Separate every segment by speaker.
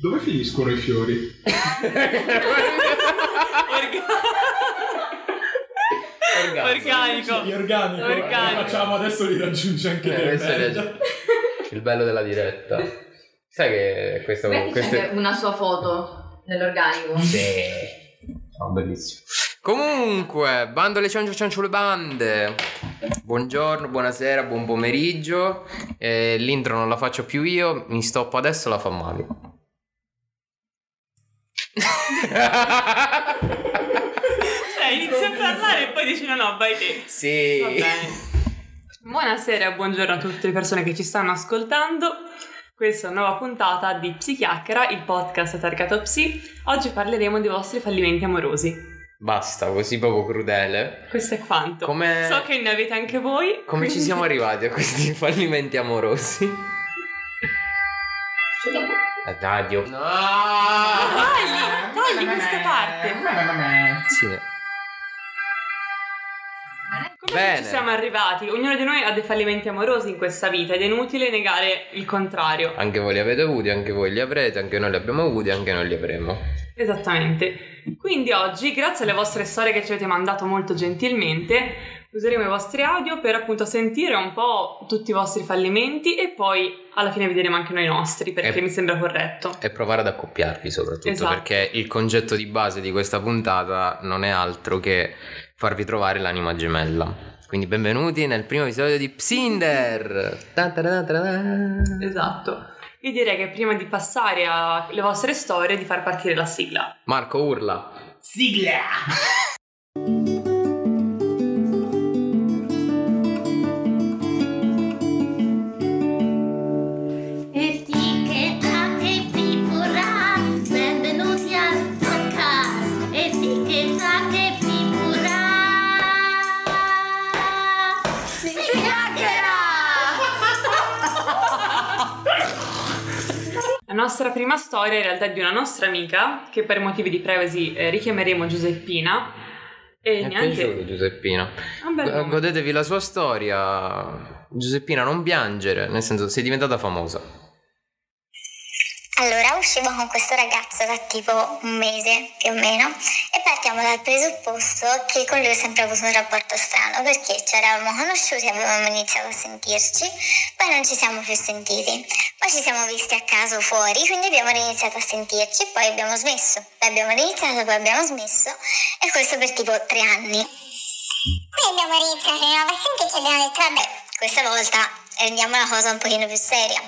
Speaker 1: Dove finiscono i fiori?
Speaker 2: Organico.
Speaker 3: Gli organico.
Speaker 2: Organico.
Speaker 3: Facciamo adesso li raggiunge anche
Speaker 4: Eh,
Speaker 3: te.
Speaker 4: questo è il bello della diretta. Sai che questo...
Speaker 5: Beh,
Speaker 4: questo
Speaker 5: c'è anche una sua foto nell'organico.
Speaker 4: Sì. Oh, bellissimo. Comunque, bando le ciancio ciancio le bande. Buongiorno, buonasera, buon pomeriggio. Eh, l'intro non la faccio più io, mi stoppo adesso, la fa Mavi.
Speaker 2: Cioè, inizia a parlare e poi dici no, no, vai te.
Speaker 4: sì.
Speaker 2: Va bene. Buonasera buongiorno a tutte le persone che ci stanno ascoltando. Questa è una nuova puntata di Psichiacchiera, il podcast targato Psi. Oggi parleremo dei vostri fallimenti amorosi.
Speaker 4: Basta, così proprio crudele.
Speaker 2: Questo è quanto.
Speaker 4: Come-
Speaker 2: So che ne avete anche voi.
Speaker 4: Come ci siamo arrivati a questi fallimenti amorosi? Eh, dai, Dio. No!
Speaker 2: Tagli, tagli questa parte.
Speaker 4: Sì. Bene.
Speaker 2: ci siamo arrivati? Ognuno di noi ha dei fallimenti amorosi in questa vita ed è inutile negare il contrario.
Speaker 4: Anche voi li avete avuti, anche voi li avrete, anche noi li abbiamo avuti, anche noi li avremo.
Speaker 2: Esattamente. Quindi oggi, grazie alle vostre storie che ci avete mandato molto gentilmente, useremo i vostri audio per appunto sentire un po' tutti i vostri fallimenti e poi alla fine vedremo anche noi i nostri, perché
Speaker 4: E-
Speaker 2: mi sembra corretto.
Speaker 4: E provare ad accoppiarvi soprattutto,
Speaker 2: Esatto.
Speaker 4: perché il concetto di base di questa puntata non è altro che farvi trovare l'anima gemella. Quindi benvenuti nel primo episodio di Psinder!
Speaker 2: Esatto. Io direi che prima di passare alle vostre storie, di far partire la sigla.
Speaker 4: Marco urla.
Speaker 3: Sigla!
Speaker 2: nostra prima storia in realtà è di una nostra amica, che per motivi di privacy eh, richiameremo Giuseppina. E
Speaker 4: Mi è
Speaker 2: niente.
Speaker 4: piaciuto Giuseppina.
Speaker 2: È nome.
Speaker 4: Godetevi la sua storia. Giuseppina, non piangere, nel senso sei diventata famosa.
Speaker 6: Allora, uscivo con questo ragazzo da tipo un mese più o meno e partiamo dal presupposto che con lui ho sempre avuto un rapporto strano perché ci eravamo conosciuti, avevamo iniziato a sentirci, poi non ci siamo più sentiti, poi ci siamo visti a caso fuori, quindi abbiamo riniziato a sentirci, poi abbiamo smesso, poi abbiamo riniziato, poi abbiamo smesso e questo per tipo tre anni. Poi abbiamo iniziato di nuovo a sentirci e abbiamo detto vabbè, questa volta rendiamo la cosa un pochino più seria.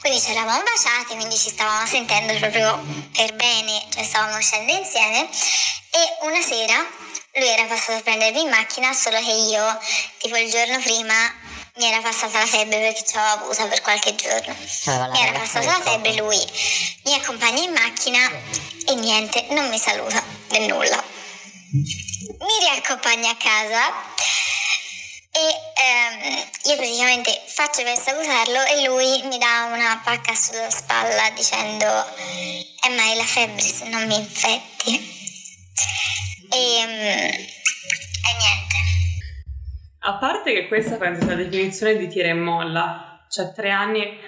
Speaker 6: Quindi ci eravamo baciati, quindi ci stavamo sentendo proprio per bene, cioè stavamo uscendo insieme e una sera lui era passato a prendermi in macchina, solo che io tipo il giorno prima mi era passata la febbre perché ce l'avevo avuta per qualche giorno. Mi era passata la febbre, lui mi accompagna in macchina e niente, non mi saluta del nulla. Mi riaccompagna a casa e ehm, io praticamente faccio per salutarlo e lui mi dà una pacca sulla spalla dicendo eh ma è la febbre se non mi infetti. E, mm, e niente.
Speaker 2: A parte che questa penso sia la definizione di tira e molla, cioè tre anni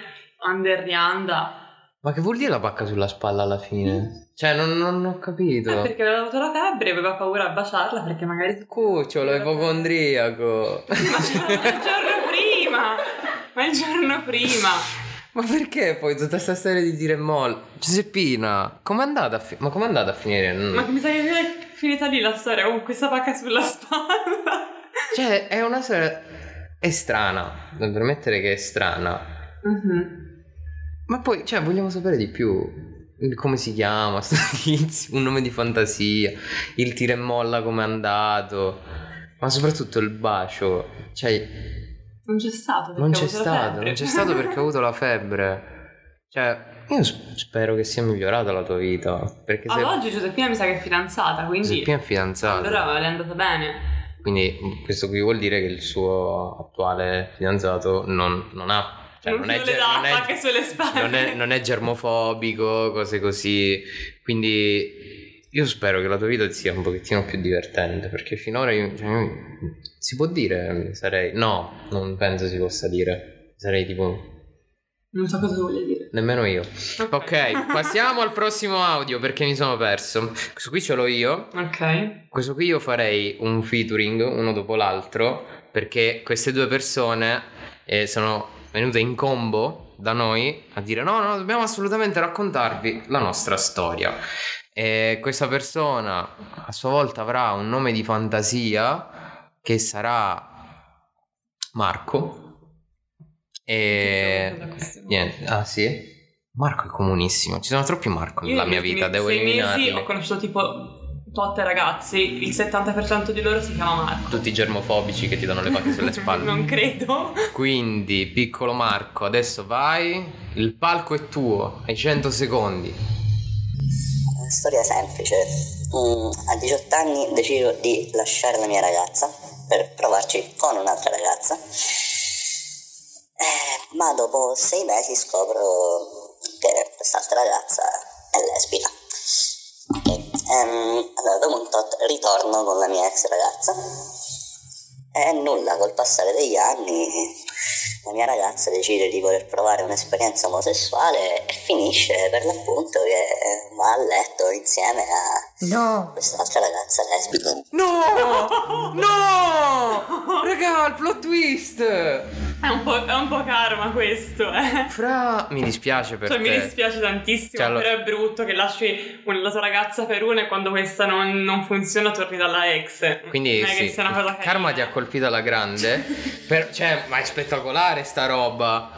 Speaker 2: under the anda,
Speaker 4: Ma che vuol dire la pacca sulla spalla alla fine? Cioè, non, non ho capito.
Speaker 2: Eh, perché aveva avuto la febbre e aveva paura a baciarla perché magari...
Speaker 4: Cucciolo, ipocondriaco.
Speaker 2: Ma il giorno prima! Ma il giorno prima!
Speaker 4: Ma perché poi tutta questa storia di tira e molla? Giuseppina, com'è andata a, fi- ma com'è andata a finire? Mm.
Speaker 2: Ma mi sa che è finita lì la storia con questa pacca sulla spalla.
Speaker 4: Cioè, è una storia... È strana, devo permettere che è strana.
Speaker 2: Mhm.
Speaker 4: Ma poi, cioè, vogliamo sapere di più. Come si chiama sto tizio? Un nome di fantasia. Il tira e molla com'è andato. Ma soprattutto il bacio. Cioè,
Speaker 2: Non c'è stato perché
Speaker 4: non c'è stato. Non c'è stato perché ho avuto la febbre. Cioè, io spero che sia migliorata la tua vita. Perché se
Speaker 2: Ad oggi Giuseppina mi sa che è fidanzata, quindi...
Speaker 4: Giuseppina è fidanzata.
Speaker 2: Allora le è andata bene.
Speaker 4: Quindi questo qui vuol dire che il suo attuale fidanzato non, non ha... Cioè,
Speaker 2: non,
Speaker 4: non, è, non è-
Speaker 2: pacche sulle spalle.
Speaker 4: non è, non è germofobico, cose così. Quindi io spero che la tua vita sia un pochettino più divertente, perché finora io, cioè, io- si può dire, sarei... No, non penso si possa dire. Sarei tipo...
Speaker 2: Non so cosa voglia dire.
Speaker 4: Nemmeno io. Ok, passiamo al prossimo audio perché mi sono perso. Questo qui ce l'ho io.
Speaker 2: Ok.
Speaker 4: Questo qui io farei un featuring uno dopo l'altro perché queste due persone eh, sono venute in combo da noi a dire no, no, dobbiamo assolutamente raccontarvi la nostra storia. E questa persona a sua volta avrà un nome di fantasia che sarà Marco. E niente, ah sì? Marco è comunissimo. Ci sono troppi Marco nella mia vita, devo eliminarli.
Speaker 2: ho conosciuto tipo tot ragazzi, il 70% di loro si chiama Marco.
Speaker 4: Tutti germofobici che ti danno le pacche sulle spalle.
Speaker 2: non credo.
Speaker 4: Quindi, piccolo Marco, adesso vai. Il palco è tuo, hai 100 secondi.
Speaker 7: Una storia semplice. Mm, a 18 anni decido di lasciare la mia ragazza per provarci con un'altra ragazza. Eh, ma dopo sei mesi scopro che quest'altra ragazza è lesbica. Ok, ehm, allora dopo un tot ritorno con la mia ex ragazza e nulla, col passare degli anni la mia ragazza decide di voler provare un'esperienza omosessuale e finisce per l'appunto che va a letto insieme a quest'altra ragazza lesbica.
Speaker 4: No! No! Raga, il plot twist!
Speaker 2: È un po', è un po' karma questo, eh.
Speaker 4: Fra, mi dispiace per
Speaker 2: Cioè,
Speaker 4: te.
Speaker 2: mi dispiace tantissimo,
Speaker 4: Cioè,
Speaker 2: però è brutto che lasci la tua ragazza per una e quando questa non, non funziona torni dalla ex.
Speaker 4: Quindi sì,
Speaker 2: che sia una cosa
Speaker 4: il karma
Speaker 2: carina.
Speaker 4: ti ha colpito alla grande. Per- cioè, ma è spettacolare sta roba.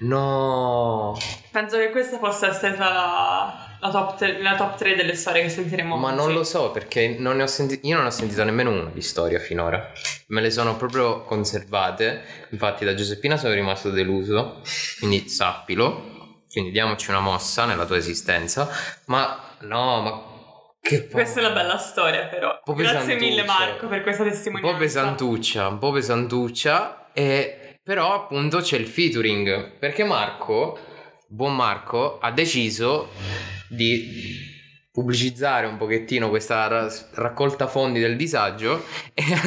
Speaker 4: No.
Speaker 2: Penso che questa possa essere tra la, top, tre- la top 3 delle storie che sentiremo
Speaker 4: Ma
Speaker 2: oggi.
Speaker 4: non lo so perché non ne ho senti- io non ho sentito nemmeno una di storia finora. Me le sono proprio conservate. Infatti da Giuseppina sono rimasto deluso. Quindi sappilo. Quindi diamoci una mossa nella tua esistenza. Ma no, ma
Speaker 2: Questa è la bella storia, però.
Speaker 4: Un
Speaker 2: Grazie mille. Marco, per questa
Speaker 4: un
Speaker 2: testimonianza.
Speaker 4: po' pesantuccia, un po' pesantuccia. E però appunto c'è il featuring. Perché Marco, buon Marco, ha deciso di pubblicizzare un pochettino questa ra- raccolta fondi del disagio e ha,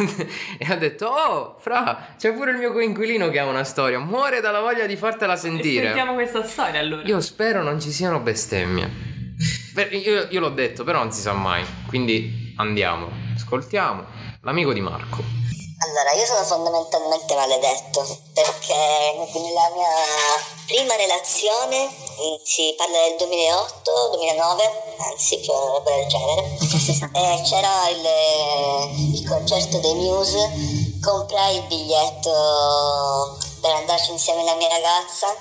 Speaker 4: e ha detto oh fra c'è pure il mio coinquilino che ha una storia. Muore dalla voglia di fartela
Speaker 2: E
Speaker 4: sentire.
Speaker 2: Sentiamo questa storia allora.
Speaker 4: io spero non ci siano bestemmie. Io, io l'ho detto però non si sa mai. Quindi andiamo ascoltiamo l'amico di Marco.
Speaker 7: Allora, io sono fondamentalmente maledetto perché nella mia prima relazione, mm, si parla del 2008, 2009, anzi più una roba del genere, e c'era il, il concerto dei Muse, comprai il biglietto per andarci insieme alla mia ragazza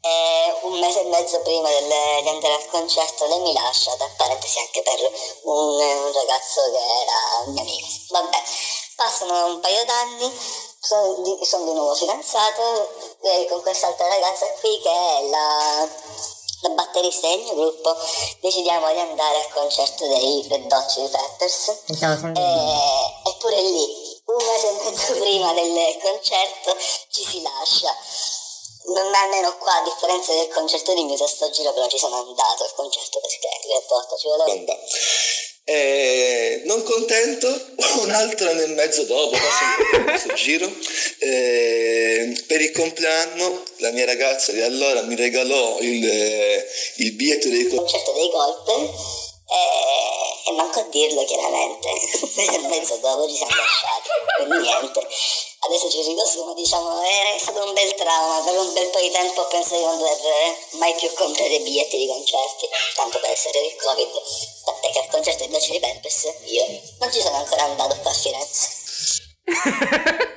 Speaker 7: e un mese e mezzo prima del- di andare al concerto lei mi lascia, tra parentesi anche per un, un ragazzo che era un mio amico. Vabbè, passano un paio d'anni, sono di, sono di nuovo fidanzato e con quest'altra ragazza qui che è la, la batterista del mio gruppo, decidiamo di andare al concerto dei Red Hot Chili Peppers. E, eppure lì, un mese e mezzo prima del concerto, ci si lascia. Non almeno qua, a differenza del concerto di Muse, sto giro però ci sono andato al concerto perché Red Hot ci volevo.
Speaker 8: Eh, non contento, un altro anno e mezzo dopo, questo giro, eh, per il compleanno la mia ragazza di allora mi regalò il, eh, il biglietto dei
Speaker 7: concerto dei Golpe e, e manco a dirlo chiaramente. Un mezzo dopo ci siamo lasciati quindi niente adesso ci rido su ma diciamo è stato un bel trauma per un bel po' di tempo penso di non dover mai più comprare biglietti di concerti tanto per essere il covid tant'è che al concerto di Dolce di Peppers io non ci sono ancora andato qua a Firenze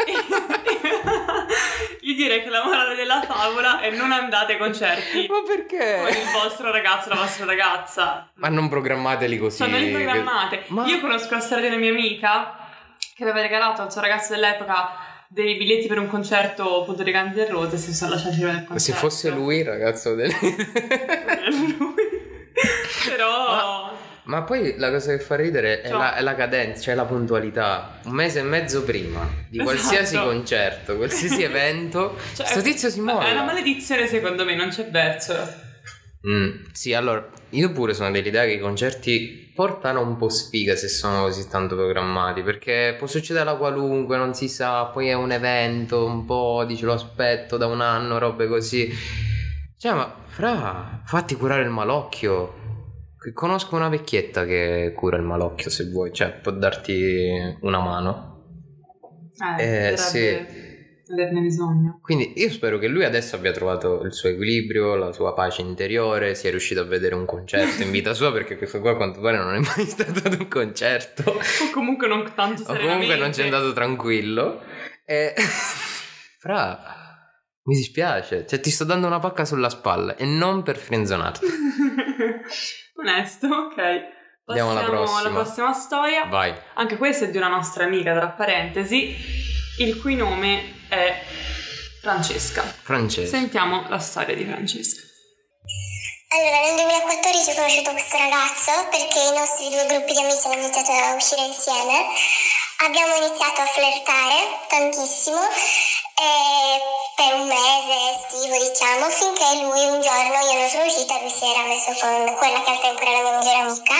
Speaker 2: Io direi che la morale della favola è non andate ai concerti
Speaker 4: ma
Speaker 2: con
Speaker 4: perché?
Speaker 2: il vostro ragazzo la vostra ragazza.
Speaker 4: ma non programmateli così
Speaker 2: Sono lì programmate.
Speaker 4: ma
Speaker 2: Io conosco la storia di una mia amica che aveva regalato al suo ragazzo dell'epoca dei biglietti per un concerto appunto dei Guns N' Roses si sono lasciati del
Speaker 4: se
Speaker 2: concerto.
Speaker 4: fosse lui il ragazzo del
Speaker 2: Lui. Però...
Speaker 4: Ma poi la cosa che fa ridere è la, è la cadenza, cioè la puntualità. Un mese e mezzo prima di
Speaker 2: Esatto.
Speaker 4: qualsiasi concerto, qualsiasi evento,
Speaker 2: Cioè,
Speaker 4: sto tizio si
Speaker 2: ma
Speaker 4: muove.
Speaker 2: È una maledizione secondo me, non c'è verso.
Speaker 4: Mm, sì, allora, io pure sono dell'idea che i concerti portano un po' sfiga se sono così tanto programmati, perché può succedere la qualunque, non si sa, poi è un evento, un po' dici lo aspetto da un anno, robe così. Cioè, ma fra, fatti curare il malocchio. Conosco una vecchietta che cura il malocchio se vuoi, cioè può darti una mano.
Speaker 2: Eh,
Speaker 4: Eh,
Speaker 2: potrebbe averne bisogno.
Speaker 4: Quindi io spero che lui adesso abbia trovato il suo equilibrio, la sua pace interiore, sia riuscito a vedere un concerto in vita sua, perché questo qua a quanto pare non è mai stato ad un concerto.
Speaker 2: O comunque non tanto
Speaker 4: O comunque non ci è
Speaker 2: serenamente.
Speaker 4: andato tranquillo. E... Fra, mi dispiace, cioè ti sto dando una pacca sulla spalla e non per frenzonarti.
Speaker 2: Onesto, ok.
Speaker 4: Andiamo alla
Speaker 2: Passiamo
Speaker 4: prossima.
Speaker 2: prossima storia.
Speaker 4: Vai.
Speaker 2: Anche questa è di una nostra amica, tra parentesi, il cui nome è Francesca.
Speaker 4: Francesco.
Speaker 2: Sentiamo la storia di Francesca.
Speaker 6: Allora, nel 2014 ho conosciuto questo ragazzo perché i nostri due gruppi di amici hanno iniziato a uscire insieme. Abbiamo iniziato a flirtare tantissimo e per un mese estivo, diciamo, finché lui un giorno io non sono uscita, lui si era messo con quella che al tempo era la mia migliore amica.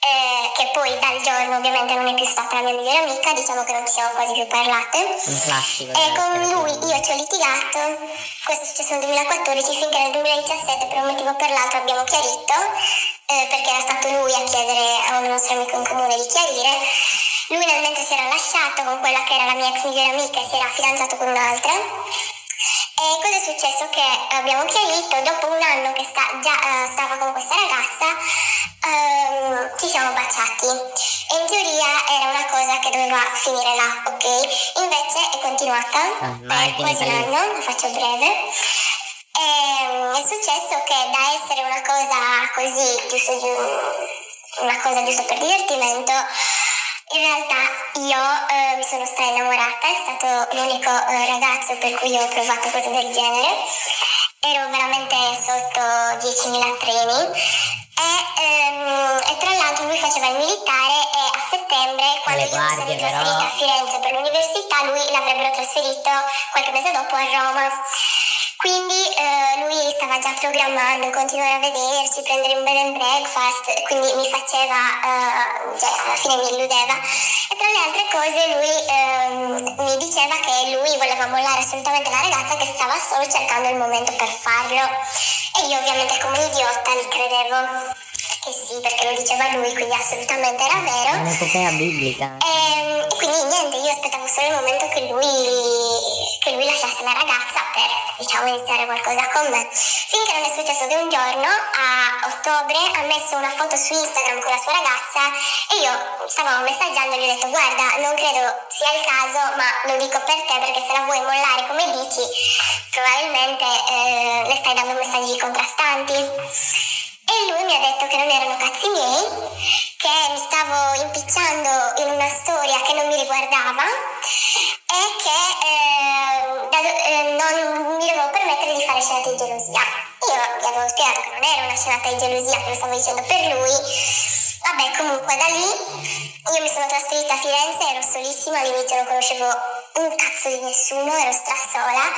Speaker 6: Eh, che poi dal giorno ovviamente non è più stata la mia migliore amica, diciamo che non ci siamo quasi più parlate.
Speaker 9: Un classico.
Speaker 6: E con lui io ci ho litigato, questo è successo nel 2014, finché nel 2017 per un motivo o per l'altro abbiamo chiarito, eh, perché era stato lui a chiedere a un nostro amico in comune di chiarire. Lui nel mentre si era lasciato con quella che era la mia ex migliore amica e si era fidanzato con un'altra. E cosa è successo? Che abbiamo chiarito, dopo un anno che sta- già eh, stava con questa ragazza, ehm, ci siamo baciati. E in teoria era una cosa che doveva finire là, ok? Invece è continuata
Speaker 9: Ah,
Speaker 6: per quasi un anno, la faccio breve. Ehm, è successo che da essere una cosa così, giusto, giu- una cosa giusto per divertimento, in realtà io eh, mi sono stra innamorata, è stato l'unico eh, ragazzo per cui ho provato cose del genere. Ero veramente sotto 10.000 treni e, ehm, e tra l'altro lui faceva il militare e a settembre, quando io mi sono
Speaker 9: guardie, però.
Speaker 6: trasferita a Firenze per l'università, lui l'avrebbero trasferito qualche mese dopo a Roma. Quindi eh, lui stava già programmando continuare a vederci, prendere un bed and breakfast, quindi mi faceva, eh, cioè alla fine mi illudeva. E tra le altre cose lui ehm, mi diceva che lui voleva mollare assolutamente la ragazza che stava solo cercando il momento per farlo. E io ovviamente come idiota gli credevo che sì, perché lo diceva lui, quindi assolutamente era vero.
Speaker 9: È un'epopea biblica.
Speaker 6: Ehm, E quindi niente, io aspettavo solo il momento che lui, che lui lasciasse la ragazza per, diciamo, iniziare qualcosa con me. Finché non è successo che un giorno, a ottobre, ha messo una foto su Instagram con la sua ragazza e io stavamo messaggiando e gli ho detto guarda, non credo sia il caso, ma lo dico per te perché se la vuoi mollare come dici, probabilmente eh, le stai dando messaggi contrastanti. E lui mi ha detto che non erano cazzi miei, che mi stavo impicciando in una storia che non mi riguardava e che eh, da- eh, non mi dovevo permettere di fare scenate di gelosia. Io gli avevo spiegato che non era una scenata di gelosia, che lo stavo dicendo per lui. Vabbè, comunque da lì io mi sono trasferita a Firenze, ero solissima, all'inizio non conoscevo un cazzo di nessuno, ero strassola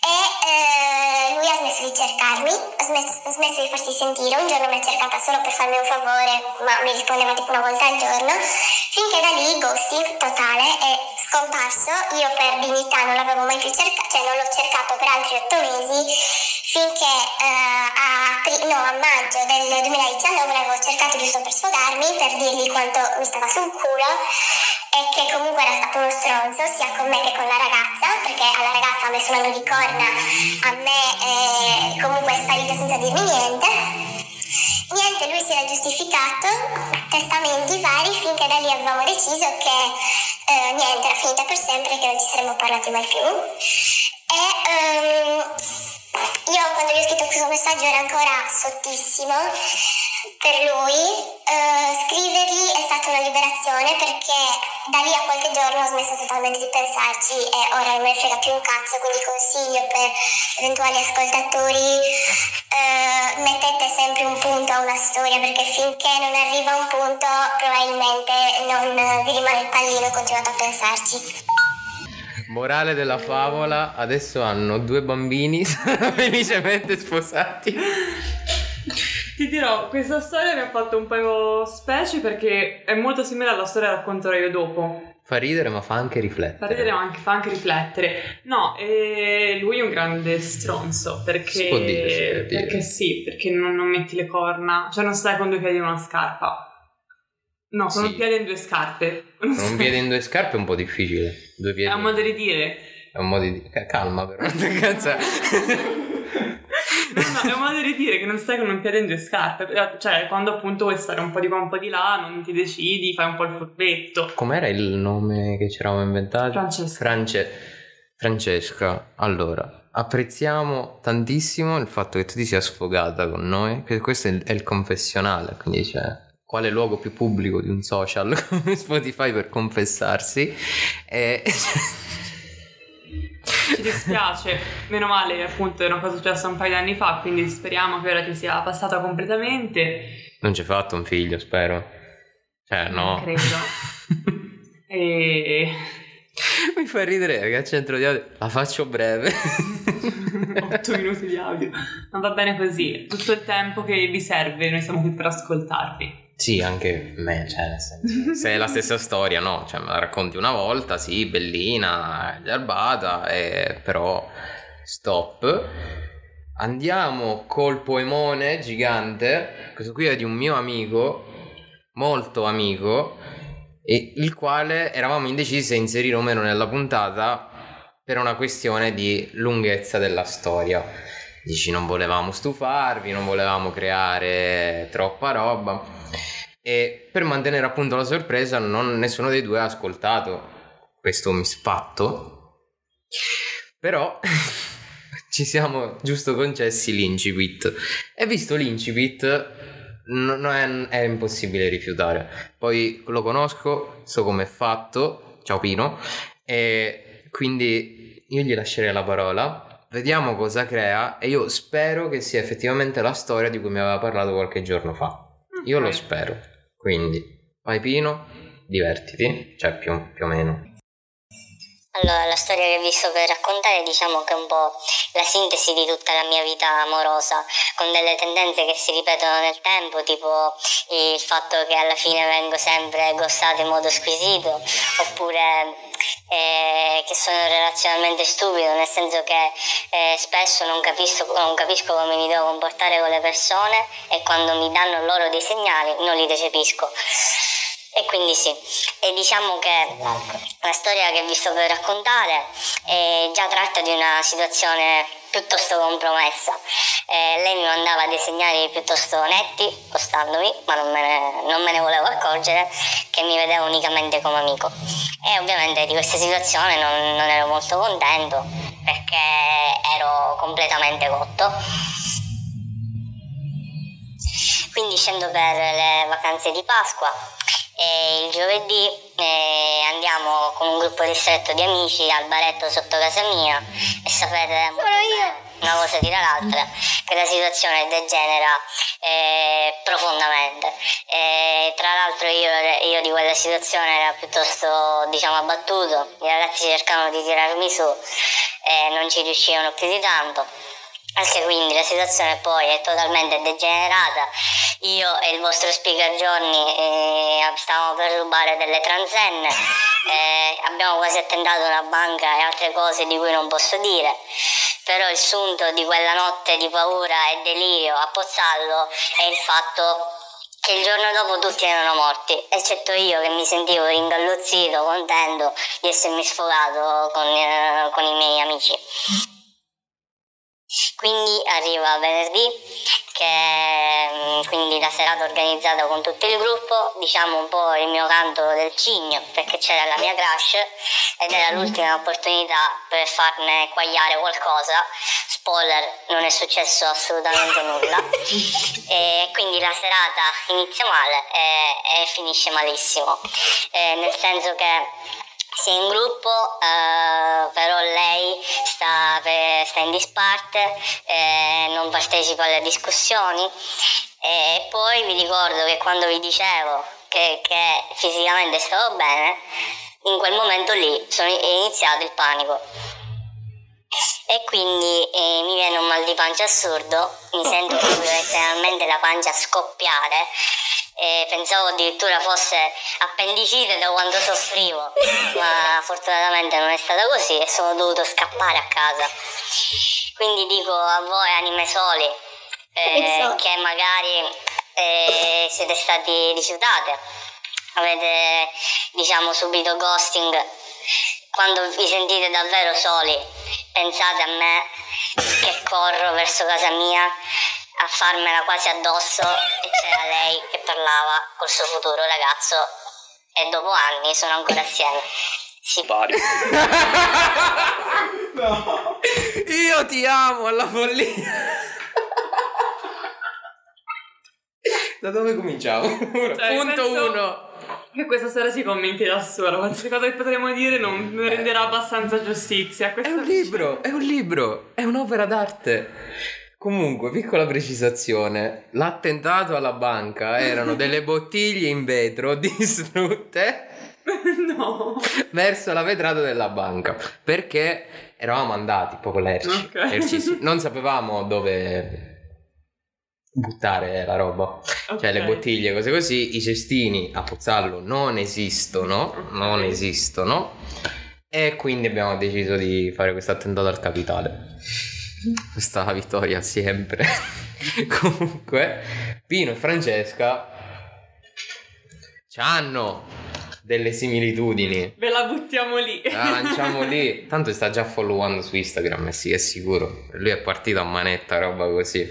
Speaker 6: e eh, lui ha smesso di cercarmi, ha smesso, ha smesso di farsi sentire, un giorno mi ha cercata solo per farmi un favore, ma mi rispondeva tipo una volta al giorno, finché da lì ghosting totale è scomparso, io per dignità non l'avevo mai più cercato, cioè non l'ho cercato per altri otto mesi, finché eh, a, no, a maggio del 2019 l'avevo cercato giusto per sfogarmi, per dirgli quanto mi stava sul culo e che comunque era stato uno stronzo sia con me che con la ragazza perché alla ragazza ha messo un anno di corna a me eh, comunque è sparito senza dirmi niente. Niente lui si era giustificato testamenti vari finché da lì avevamo deciso che eh, niente era finita per sempre che non ci saremmo parlati mai più. E ehm, io quando gli ho scritto questo messaggio era ancora sottissimo per lui. Eh, scrivergli è stata una liberazione perché da lì a qualche giorno ho smesso totalmente di pensarci e ora non me ne frega più un cazzo, quindi consiglio per eventuali ascoltatori eh, mettete sempre un punto a una storia perché finché non arriva un punto probabilmente non vi rimane il pallino e continuate a pensarci.
Speaker 4: Morale della favola, adesso hanno due bambini, sono felicemente sposati.
Speaker 2: Ti dirò, questa storia mi ha fatto un po' specie perché è molto simile alla storia che racconterò io dopo.
Speaker 4: Fa ridere ma fa anche riflettere.
Speaker 2: Fa ridere ma anche, fa anche riflettere. No, eh, lui è un grande stronzo perché...
Speaker 4: Si può dire, si può dire.
Speaker 2: Perché sì, perché non, non metti le corna, cioè non stai con due piedi in una scarpa. No, con
Speaker 4: Sì.
Speaker 2: un piede in due scarpe.
Speaker 4: Con un piede in due scarpe è un po' difficile. Due piedi.
Speaker 2: È un modo di dire.
Speaker 4: È un modo di. ca- Calma, però. Cazzo.
Speaker 2: No, no, è un modo di dire che non stai con un piede in due scarpe. Cioè, quando appunto vuoi stare un po' di qua, un po' di là, non ti decidi, fai un po' il furbetto.
Speaker 4: Com'era il nome che ci eravamo inventati?
Speaker 2: Francesca.
Speaker 4: France- Francesca, allora, apprezziamo tantissimo il fatto che tu ti sia sfogata con noi, questo è il, confessionale, quindi c'è quale luogo più pubblico di un social come Spotify per confessarsi e...
Speaker 2: Ci dispiace, meno male, appunto, è una cosa successa un paio di anni fa, quindi speriamo che ora ti sia passata completamente.
Speaker 4: non ci hai fatto un figlio, spero. Cioè, no.
Speaker 2: Non credo. E...
Speaker 4: Mi fa ridere che a centro di audio la faccio breve.
Speaker 2: 8 minuti di audio. Non va bene così. Tutto il tempo che vi serve, noi siamo qui per ascoltarvi.
Speaker 4: Sì, anche me, cioè, nel senso, se è la stessa storia, no, cioè, me la racconti una volta, sì, bellina, garbata, e però stop. Andiamo col poemone gigante, questo qui è di un mio amico, molto amico, e il quale eravamo indecisi se inserire o meno nella puntata per una questione di lunghezza della storia. Dici non volevamo stufarvi, non volevamo creare troppa roba. E per mantenere appunto la sorpresa, non, nessuno dei due ha ascoltato questo misfatto. Però ci siamo giusto concessi l'incipit. E visto l'incipit, non è, è impossibile rifiutare. Poi lo conosco, so come è fatto. Ciao Pino. E quindi io gli lascerei la parola. Vediamo cosa crea e io spero che sia effettivamente la storia di cui mi aveva parlato qualche giorno fa. Io lo spero. Quindi, vai Pino, divertiti, cioè più, più o meno.
Speaker 9: Allora, la storia che vi sto per raccontare diciamo che è un po' la sintesi di tutta la mia vita amorosa, con delle tendenze che si ripetono nel tempo, tipo il fatto che alla fine vengo sempre gostata in modo squisito, oppure eh, che sono relazionalmente stupido, nel senso che eh, spesso non capisco, non capisco come mi devo comportare con le persone e quando mi danno loro dei segnali non li recepisco. E quindi sì, e diciamo che la storia che vi sto per raccontare è già tratta di una situazione piuttosto compromessa. Eh, lei mi mandava dei segnali piuttosto netti, costandomi, ma non me, ne, non me ne volevo accorgere, che mi vedeva unicamente come amico. E ovviamente di questa situazione non, non ero molto contento perché ero completamente cotto. Quindi scendo per le vacanze di Pasqua e il giovedì eh, andiamo con un gruppo ristretto di amici al baretto sotto casa mia e sapete una cosa tira l'altra che la situazione degenera eh, profondamente. E tra l'altro io, io di quella situazione era piuttosto diciamo abbattuto. I ragazzi cercavano di tirarmi su e non ci riuscivano più di tanto anche quindi la situazione poi è totalmente degenerata. Io e il vostro speaker Johnny eh, stavamo per rubare delle transenne, eh, abbiamo quasi attentato una banca e altre cose di cui non posso dire. Però il sunto di quella notte di paura e delirio a Pozzallo è il fatto che il giorno dopo tutti erano morti, eccetto io che mi sentivo ringalluzzito, contento di essermi sfogato con, eh, con i miei amici. Quindi arriva venerdì, che mm, quindi la serata organizzata con tutto il gruppo, diciamo un po' il mio canto del cigno, perché c'era la mia crush ed era l'ultima opportunità per farne quagliare qualcosa. Spoiler, non è successo assolutamente nulla. E quindi la serata inizia male e, e finisce malissimo, Eh, nel senso che è in gruppo, eh, però lei sta, per- sta in disparte, eh, non partecipa alle discussioni e poi vi ricordo che quando vi dicevo che, che fisicamente stavo bene, in quel momento lì sono, è iniziato il panico. E quindi eh, mi viene un mal di pancia assurdo, mi sento proprio letteralmente la pancia scoppiare e pensavo addirittura fosse appendicite da quando soffrivo, ma fortunatamente non è stata così e sono dovuto scappare a casa. Quindi dico a voi anime soli eh, che magari eh, siete stati rifiutate, avete diciamo subito ghosting, quando vi sentite davvero soli pensate a me che corro verso casa mia a farmela quasi addosso e c'era lei che parlava col suo futuro ragazzo e dopo anni sono ancora assieme. Si
Speaker 8: Pari.
Speaker 4: Io ti amo alla follia. Da dove cominciamo?
Speaker 2: Cioè,
Speaker 4: Punto
Speaker 2: penso-
Speaker 4: uno.
Speaker 2: Che questa sera si commenti da sola, qualsiasi cosa che potremmo dire non non renderà abbastanza giustizia.
Speaker 4: È un libro, è un libro, è un'opera d'arte. Comunque, piccola precisazione, l'attentato alla banca erano delle bottiglie in vetro distrutte
Speaker 2: no.
Speaker 4: verso la vetrata della banca perché eravamo andati proprio lerci,
Speaker 2: Ok.
Speaker 4: lercissimi. non sapevamo dove buttare la roba cioè le bottiglie cose così i cestini a Pozzallo non esistono non
Speaker 2: Ok.
Speaker 4: esistono e quindi abbiamo deciso di fare questo attentato al capitale questa è la vittoria sempre comunque Pino e Francesca hanno delle similitudini
Speaker 2: Ve la buttiamo lì.
Speaker 4: la lanciamo lì. Tanto sta già followando su Instagram, eh sì, è sicuro. Lui è partito a manetta, roba così.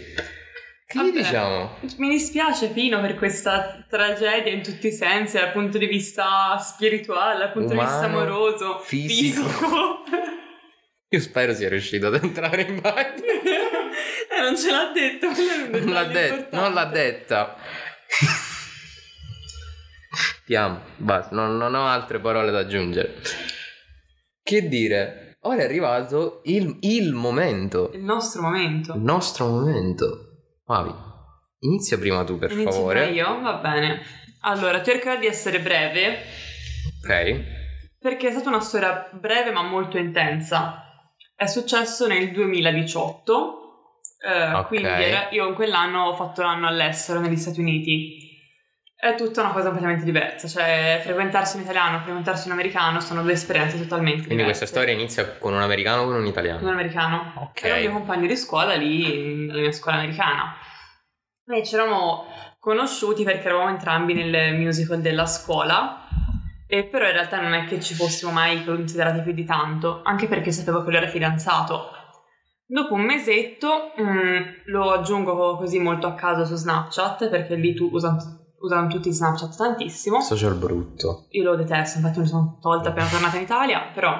Speaker 4: Che
Speaker 2: Vabbè.
Speaker 4: diciamo?
Speaker 2: Mi dispiace Pino per questa tragedia in tutti i sensi, dal punto di vista spirituale, dal punto di vista
Speaker 4: Umano,
Speaker 2: amoroso,
Speaker 4: fisico.
Speaker 2: fisico.
Speaker 4: Io spero sia riuscito ad entrare in bagno.
Speaker 2: eh, non ce l'ha detto.
Speaker 4: Non l'ha,
Speaker 2: importante.
Speaker 4: non l'ha detta. Ti amo, basta, non, non ho altre parole da aggiungere. Che dire? Ora è arrivato il, il momento,
Speaker 2: Il nostro momento.
Speaker 4: il nostro momento. Mavi, inizia prima tu per
Speaker 2: Inizio
Speaker 4: favore.
Speaker 2: io? Va bene. Allora, cercherò di essere breve
Speaker 4: Ok.
Speaker 2: perché è stata una storia breve ma molto intensa. È successo nel 2018, eh,
Speaker 4: Ok.
Speaker 2: quindi era- io in quell'anno ho fatto l'anno all'estero negli Stati Uniti. È tutta una cosa completamente diversa, cioè frequentarsi un italiano, frequentarsi un americano sono due esperienze totalmente
Speaker 4: Quindi
Speaker 2: diverse.
Speaker 4: questa storia inizia con un americano o con un
Speaker 2: Con un
Speaker 4: italiano?
Speaker 2: americano.
Speaker 4: Ok.
Speaker 2: Era il mio compagno di scuola lì, nella mia scuola americana. Noi ci eravamo conosciuti perché eravamo entrambi nel musical della scuola, e però in realtà non è che ci fossimo mai considerati più di tanto, anche perché sapevo che lui era fidanzato. Dopo un mesetto mm, lo aggiungo così molto a caso su Snapchat, perché lì tu usano, usano tutti Snapchat tantissimo.
Speaker 4: Social brutto.
Speaker 2: Io lo detesto, infatti lo sono tolta appena tornata in Italia, però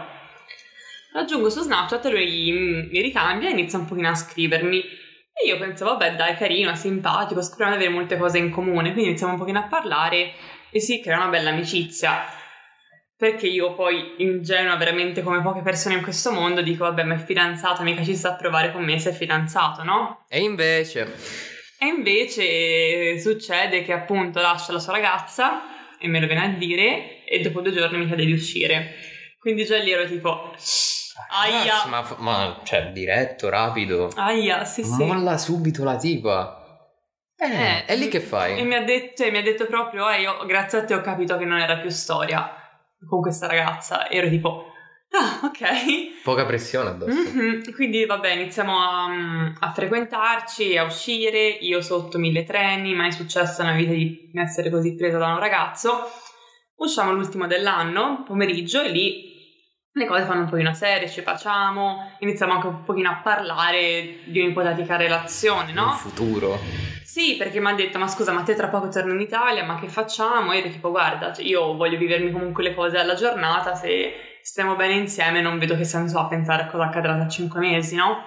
Speaker 2: lo aggiungo su Snapchat e lui mi ricambia e inizia un pochino a scrivermi. E io penso, vabbè, dai, carino, simpatico, scopriamo di avere molte cose in comune, quindi iniziamo un pochino a parlare e si crea una bella amicizia. Perché io poi, ingenua veramente come poche persone in questo mondo, dico, vabbè, ma è fidanzato, mica ci sta a provare con me se è fidanzato, no?
Speaker 4: E invece,
Speaker 2: E invece succede che appunto lascia la sua ragazza e me lo viene a dire e dopo due giorni mi chiede di uscire. Quindi già lì ero tipo, aia,
Speaker 4: Ragazzi, ma, ma cioè, diretto, rapido.
Speaker 2: aia, sì sì.
Speaker 4: Molla subito la tipa. Eh, e lì che
Speaker 2: E
Speaker 4: fai?
Speaker 2: mi ha detto, e mi ha detto proprio, eh, io grazie a te ho capito che non era più storia con questa ragazza. Ero tipo, ah, ok.
Speaker 4: Poca pressione addosso.
Speaker 2: Mhm, Quindi vabbè, iniziamo a, a frequentarci, a uscire, io sotto mille treni, mai successo nella vita di essere così presa da un ragazzo. Usciamo l'ultimo dell'anno, pomeriggio, e lì le cose fanno un pochino serie, ci facciamo, iniziamo anche un pochino a parlare di un'ipotetica relazione,
Speaker 4: Un
Speaker 2: no?
Speaker 4: futuro.
Speaker 2: Sì, perché mi ha detto, ma scusa, ma te tra poco torno in Italia, ma che facciamo? E io tipo, guarda, cioè, io voglio vivermi comunque le cose alla giornata, se stiamo bene insieme non vedo che senso ha pensare a cosa accadrà tra cinque mesi, no?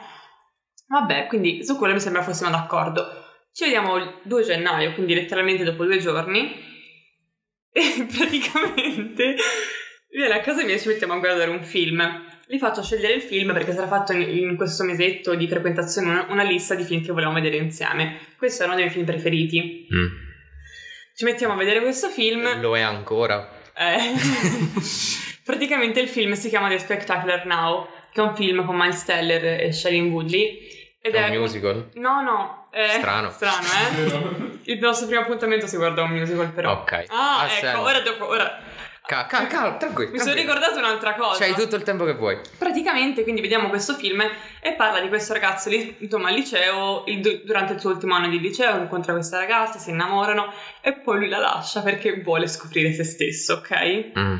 Speaker 2: Vabbè, quindi su quello mi sembra fossimo d'accordo. Ci vediamo il 2 gennaio, quindi letteralmente dopo due giorni, e praticamente viene a casa mia e ci mettiamo a guardare un film. Gli faccio scegliere il film perché si era fatto in, in questo mesetto di frequentazione una, una lista di film che volevamo vedere insieme. Questo era uno dei miei film preferiti.
Speaker 4: Mm.
Speaker 2: Ci mettiamo a vedere questo film.
Speaker 4: Lo è ancora.
Speaker 2: Eh, praticamente il film si chiama The Spectacular Now, che è un film con Miles Teller e Shailene Woodley. Ed
Speaker 4: È un musical.
Speaker 2: No, no, Eh,
Speaker 4: Strano.
Speaker 2: Strano, eh? Il nostro primo appuntamento si guarda un musical però.
Speaker 4: Ok.
Speaker 2: Ah,
Speaker 4: Ha
Speaker 2: ecco, ora dopo, ora...
Speaker 4: Ca- ca- cal- tranquillo.
Speaker 2: Mi sono ricordata un'altra cosa.
Speaker 4: C'hai tutto il tempo che vuoi.
Speaker 2: Praticamente, quindi vediamo questo film e parla di questo ragazzo lì, insomma, al liceo, il- durante il suo ultimo anno di liceo, incontra questa ragazza, si innamorano e poi lui la lascia perché vuole scoprire se stesso, ok?
Speaker 4: Mm.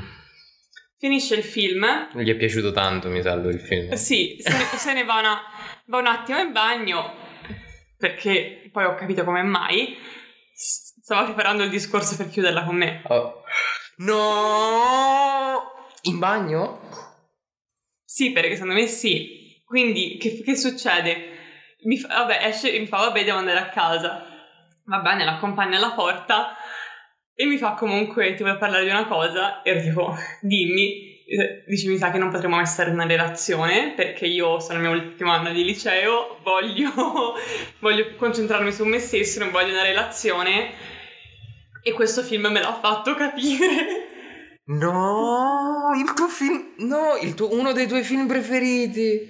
Speaker 2: Finisce il film,
Speaker 4: Non gli è piaciuto tanto, mi sa, il film.
Speaker 2: eh, sì, se ne, se ne va, una- va un attimo in bagno perché poi ho capito come mai. Stava preparando il discorso per chiuderla con me.
Speaker 4: Oh. No! In bagno?
Speaker 2: Sì, perché secondo me sì. Quindi, che, che succede? Mi fa, vabbè, esce e mi fa, vabbè, devo andare a casa. Va bene, l'accompagna alla porta e mi fa comunque, ti voglio parlare di una cosa. E ero tipo, dimmi. Dice, mi sa che non potremo mai stare in una relazione perché io sono al mio ultimo anno di liceo, voglio, voglio concentrarmi su me stesso, non voglio una relazione. E questo film me l'ha fatto capire.
Speaker 4: No, il tuo film. No, il tuo, uno dei tuoi film preferiti.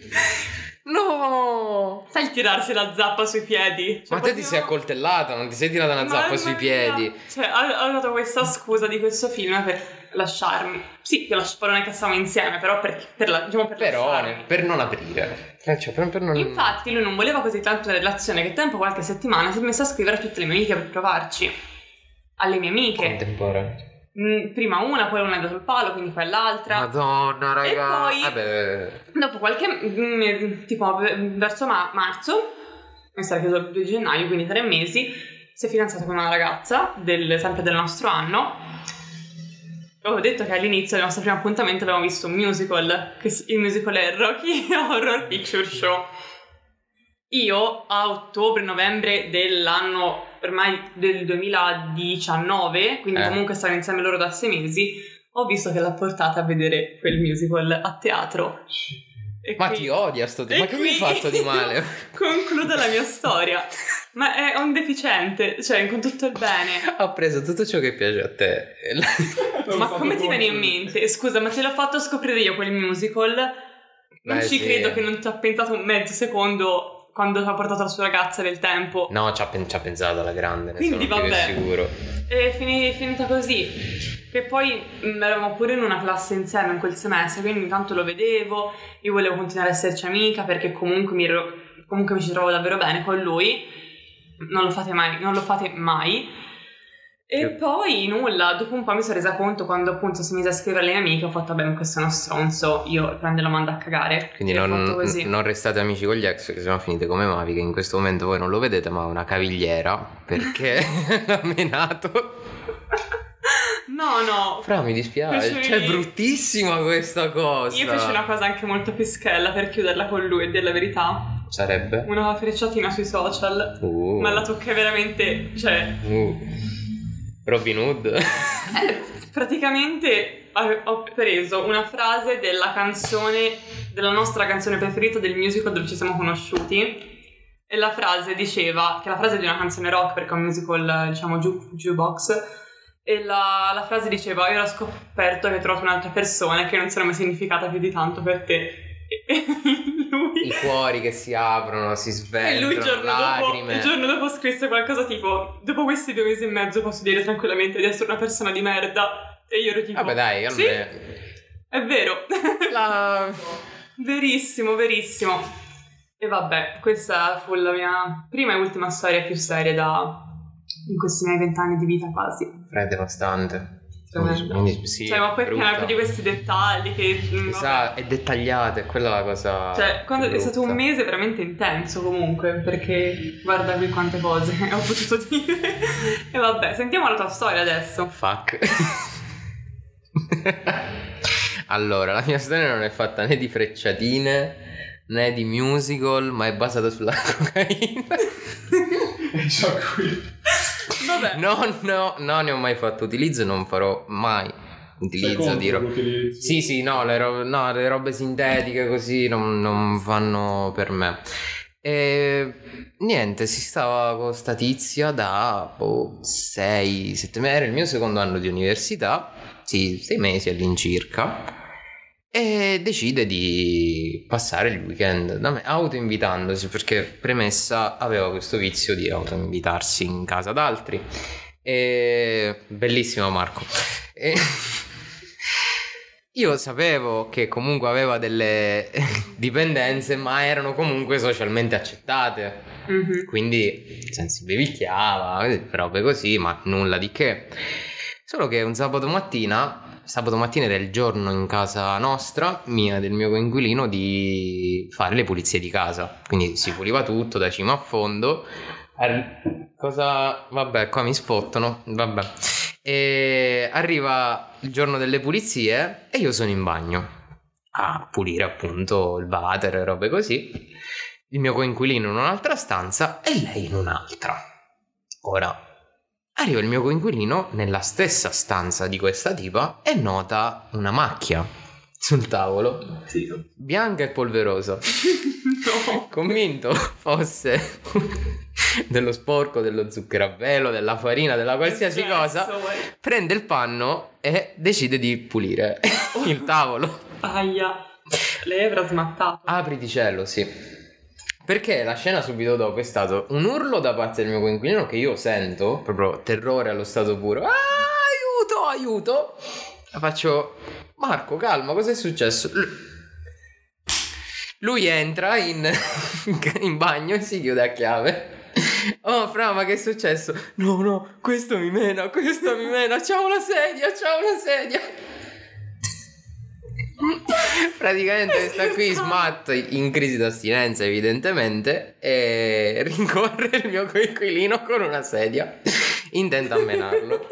Speaker 4: No.
Speaker 2: Sai tirarsi la zappa sui piedi? Cioè,
Speaker 4: Ma te ti sei accoltellata, non ti sei tirata una zappa sui
Speaker 2: mia.
Speaker 4: piedi.
Speaker 2: Cioè, ha, ha dato questa scusa di questo film per lasciarmi. Sì, che poi non è che stavamo insieme, però per, per, la- diciamo per
Speaker 4: Però,
Speaker 2: lasciarmi.
Speaker 4: per non aprire. Eh, Cioè, per, per non...
Speaker 2: Infatti, lui non voleva così tanto la relazione che tempo qualche settimana si è messo a scrivere a tutte le mie amiche per provarci. Alle mie amiche. Mm, prima una, poi una è dato il palo, quindi poi l'altra.
Speaker 4: Madonna, raga.
Speaker 2: E poi-
Speaker 4: Vabbè.
Speaker 2: Dopo qualche, mm, tipo verso ma- marzo, mi sarà chiuso il 2 gennaio, quindi tre mesi, si è fidanzato con una ragazza, del- sempre del nostro anno. Avevo detto che all'inizio del nostro primo appuntamento avevamo visto un musical, il musical è Rocky Horror Picture Show. Io a ottobre-novembre dell'anno ormai del 2019, quindi
Speaker 4: Eh.
Speaker 2: comunque stavano insieme loro da sei mesi, ho visto che l'ha portata a vedere quel musical a teatro. E
Speaker 4: Ma
Speaker 2: qui-
Speaker 4: ti odia sto te.
Speaker 2: e
Speaker 4: Ma che mi hai
Speaker 2: qui-
Speaker 4: fatto di male?
Speaker 2: Concludo la mia storia. Ma è un deficiente, cioè con tutto il bene.
Speaker 4: Ho preso tutto ciò che piace a te.
Speaker 2: Ma come ti viene in mente? Scusa, ma te l'ho fatto scoprire io quel musical? Non
Speaker 4: Beh,
Speaker 2: ci
Speaker 4: sì.
Speaker 2: credo che non ci ha pensato un mezzo secondo quando ha portato la sua ragazza nel tempo.
Speaker 4: No, ci ha, pen- ci ha pensato alla grande, ne
Speaker 2: Quindi
Speaker 4: sono
Speaker 2: vabbè.
Speaker 4: sicuro.
Speaker 2: E è finita così. Che poi mh, eravamo pure in una classe insieme in quel semestre, quindi intanto lo vedevo, io volevo continuare a esserci amica perché comunque mi, ero- comunque mi ci trovo davvero bene con lui. Non lo fate mai, non lo fate mai. E poi nulla, dopo un po' mi sono resa conto quando appunto si mise a scrivere alle mie amiche, ho fatto vabbè, questo è uno stronzo, io prendo lo mando a cagare.
Speaker 4: Quindi non, non restate amici con gli ex, che sennò finite come Mavi, che in questo momento voi non lo vedete, ma ha una cavigliera perché l'ha menato.
Speaker 2: No, no.
Speaker 4: Fra, mi dispiace.
Speaker 2: Facevi-
Speaker 4: Cioè, è bruttissima questa cosa.
Speaker 2: Io feci una cosa anche molto pischella per chiuderla con lui e dire la verità.
Speaker 4: Sarebbe?
Speaker 2: Una frecciatina sui social.
Speaker 4: Uh.
Speaker 2: Ma la toccai veramente, cioè,
Speaker 4: Uh. Robin Hood.
Speaker 2: eh, praticamente ho preso una frase della canzone, della nostra canzone preferita del musical dove ci siamo conosciuti. E la frase diceva, che è la frase di una canzone rock perché è un musical, diciamo, ju- jukebox. E la, la frase diceva: Io ho scoperto che ho trovato un'altra persona che non sono mai significata più di tanto per te. Lui.
Speaker 4: I cuori che si aprono, si
Speaker 2: E lui il
Speaker 4: sventrano,
Speaker 2: giorno, dopo, il giorno dopo scrisse qualcosa tipo Dopo questi due mesi e mezzo posso dire tranquillamente di essere una persona di merda E io ero tipo
Speaker 4: Vabbè, dai,
Speaker 2: Sì,
Speaker 4: almeno.
Speaker 2: è vero
Speaker 4: La...
Speaker 2: Verissimo, verissimo E vabbè, questa fu la mia prima e ultima storia più seria da In questi miei vent'anni di vita quasi
Speaker 4: è devastante.
Speaker 2: Tremendo.
Speaker 4: Quindi, sì,
Speaker 2: Cioè, ma poi
Speaker 4: brutta.
Speaker 2: pieno di questi dettagli che...
Speaker 4: Esatto, è dettagliata, è quella la cosa.
Speaker 2: Cioè, è stato un mese veramente intenso comunque, perché guarda qui quante cose ho potuto dire. e vabbè, sentiamo la tua storia adesso.
Speaker 4: Fuck. allora, la mia storia non è fatta né di frecciatine né di musical, ma è basata sulla cocaina.
Speaker 1: È già qui.
Speaker 2: Vabbè.
Speaker 4: No, no, no, ne ho mai fatto utilizzo e non farò mai utilizzo di roba.
Speaker 1: l'utilizzo.
Speaker 4: Sì, sì, no le, ro- no, le robe sintetiche così non, non vanno per me. E niente, si stava con sta tizia da 6-7 mesi, era il mio secondo anno di università, sì, 6 mesi all'incirca. E decide di passare il weekend da me, autoinvitandosi perché premessa aveva questo vizio di autoinvitarsi in casa d'altri. E... Bellissimo Marco. E... Io sapevo che comunque aveva delle dipendenze, ma erano comunque socialmente accettate.
Speaker 2: Mhm.
Speaker 4: Quindi si bevicchiava, robe così, ma nulla di che. Solo che un sabato mattina, sabato mattina era il giorno in casa nostra, mia e del mio coinquilino, di fare le pulizie di casa. Quindi si puliva tutto da cima a fondo. Arri- cosa... Vabbè, qua mi sfottano. Vabbè. E arriva il giorno delle pulizie e io sono in bagno a pulire appunto il water e robe così. Il mio coinquilino in un'altra stanza e lei in un'altra. Ora, arriva il mio coinquilino nella stessa stanza di questa tipa e nota una macchia sul tavolo,
Speaker 2: Sì.
Speaker 4: bianca e polverosa.
Speaker 2: No.
Speaker 4: Convinto fosse dello sporco, dello zucchero a velo, della farina, della qualsiasi cosa,
Speaker 2: Cazzo, vuoi?
Speaker 4: prende il panno e decide di pulire il tavolo.
Speaker 2: Aia. Lei avrà smattato.
Speaker 4: Apriti cielo, sì. Perché la scena subito dopo è stato un urlo da parte del mio coinquilino che io sento, proprio terrore allo stato puro. Ah, aiuto, aiuto. La faccio, Marco, calma, cosa è successo? Lui entra in, in bagno e si chiude a chiave. Oh, Fra, ma che è successo? No, no, questo mi mena, questo mi mena. C'ho una sedia, c'ho una sedia. Praticamente sta qui smatta in crisi d'astinenza evidentemente e rincorre il mio coinquilino con una sedia intenta menarlo.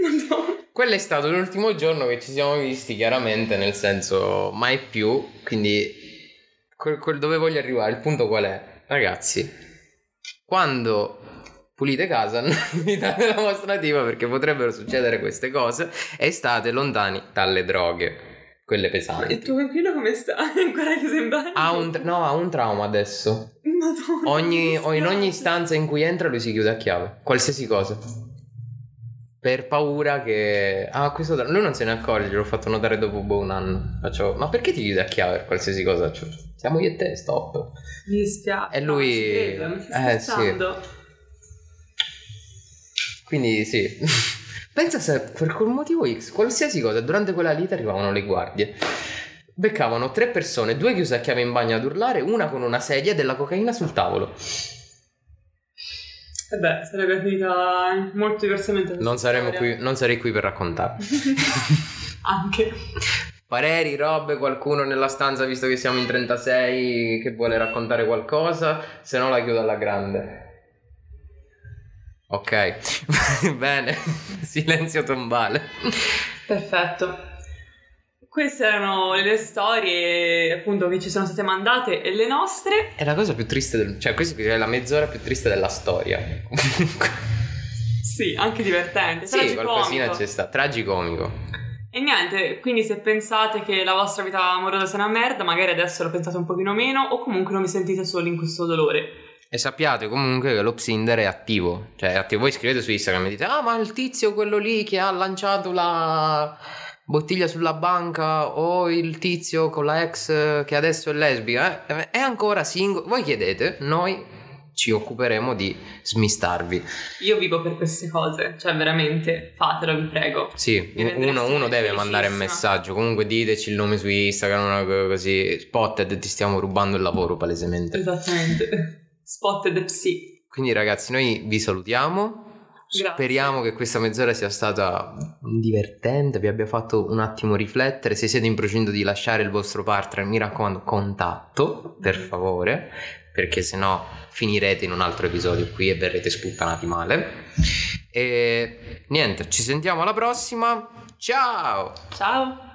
Speaker 2: Madonna.
Speaker 4: Quello è stato l'ultimo giorno che ci siamo visti chiaramente nel senso mai più, quindi quel, quel dove voglio arrivare, il punto qual è? Ragazzi, quando pulite casa non invitate la vostra tipa perché potrebbero succedere queste cose e state lontani dalle droghe, quelle
Speaker 2: Il
Speaker 4: pesanti.
Speaker 2: tuo coinquilino come sta? Ancora in bagno?
Speaker 4: Ha un, tra- no, ha un trauma adesso.
Speaker 2: Madonna.
Speaker 4: Ogni, o in ogni stanza in cui entra lui si chiude a chiave, qualsiasi cosa. Per paura che... Ah, questo... tra- Lui non se ne accorge, l'ho fatto notare dopo boh, un anno. Faccio... Ma perché ti chiude a chiave per qualsiasi cosa? Cioè, siamo io e te, stop.
Speaker 2: Mi dispiace.
Speaker 4: E lui-
Speaker 2: No, ci credo, mi
Speaker 4: eh, sì. Quindi sì. Pensa se per quel motivo X, qualsiasi cosa, durante quella lite arrivavano le guardie. Beccavano tre persone, due chiuse a chiave in bagno ad urlare, una con una sedia e della cocaina sul tavolo.
Speaker 2: E beh, sarebbe finita molto diversamente.
Speaker 4: Non, saremo
Speaker 2: storia.
Speaker 4: qui, non sarei qui per raccontarvi.
Speaker 2: Anche.
Speaker 4: Pareri, robe, qualcuno nella stanza, visto che siamo in 36, che vuole raccontare qualcosa, se no la chiudo alla grande. Ok, bene, silenzio tombale.
Speaker 2: Perfetto. Queste erano le storie appunto che ci sono state mandate e le nostre.
Speaker 4: È la cosa più triste del... cioè questa è la mezz'ora più triste della storia.
Speaker 2: Sì, anche divertente.
Speaker 4: sì,
Speaker 2: tragicomico.
Speaker 4: qualcosina c'è sta, tragicomico.
Speaker 2: E niente, quindi se pensate che la vostra vita amorosa sia una merda, magari adesso lo pensate un pochino meno o comunque non vi sentite soli in questo dolore.
Speaker 4: E sappiate comunque che lo Psinder è attivo. Cioè, è attivo. Voi scrivete su Instagram e dite: Ah, ma il tizio, quello lì che ha lanciato la bottiglia sulla banca, o il tizio con la ex che adesso è lesbica, eh, è ancora single. Voi chiedete, noi ci occuperemo di smistarvi.
Speaker 2: Io vivo per queste cose, cioè veramente fatelo, vi prego.
Speaker 4: Sì, uno, uno deve mandare un messaggio. Comunque diteci il nome su Instagram, così. Spotted, ti stiamo rubando il lavoro palesemente.
Speaker 2: Esattamente. Spotted Psi.
Speaker 4: Quindi ragazzi, noi vi salutiamo.
Speaker 2: Grazie.
Speaker 4: Speriamo che questa mezz'ora sia stata divertente, vi abbia fatto un attimo riflettere. Se siete in procinto di lasciare il vostro partner, mi raccomando, contatto, per favore, perché sennò finirete in un altro episodio qui e verrete sputtanati male. E niente, ci sentiamo alla prossima. Ciao!
Speaker 2: Ciao.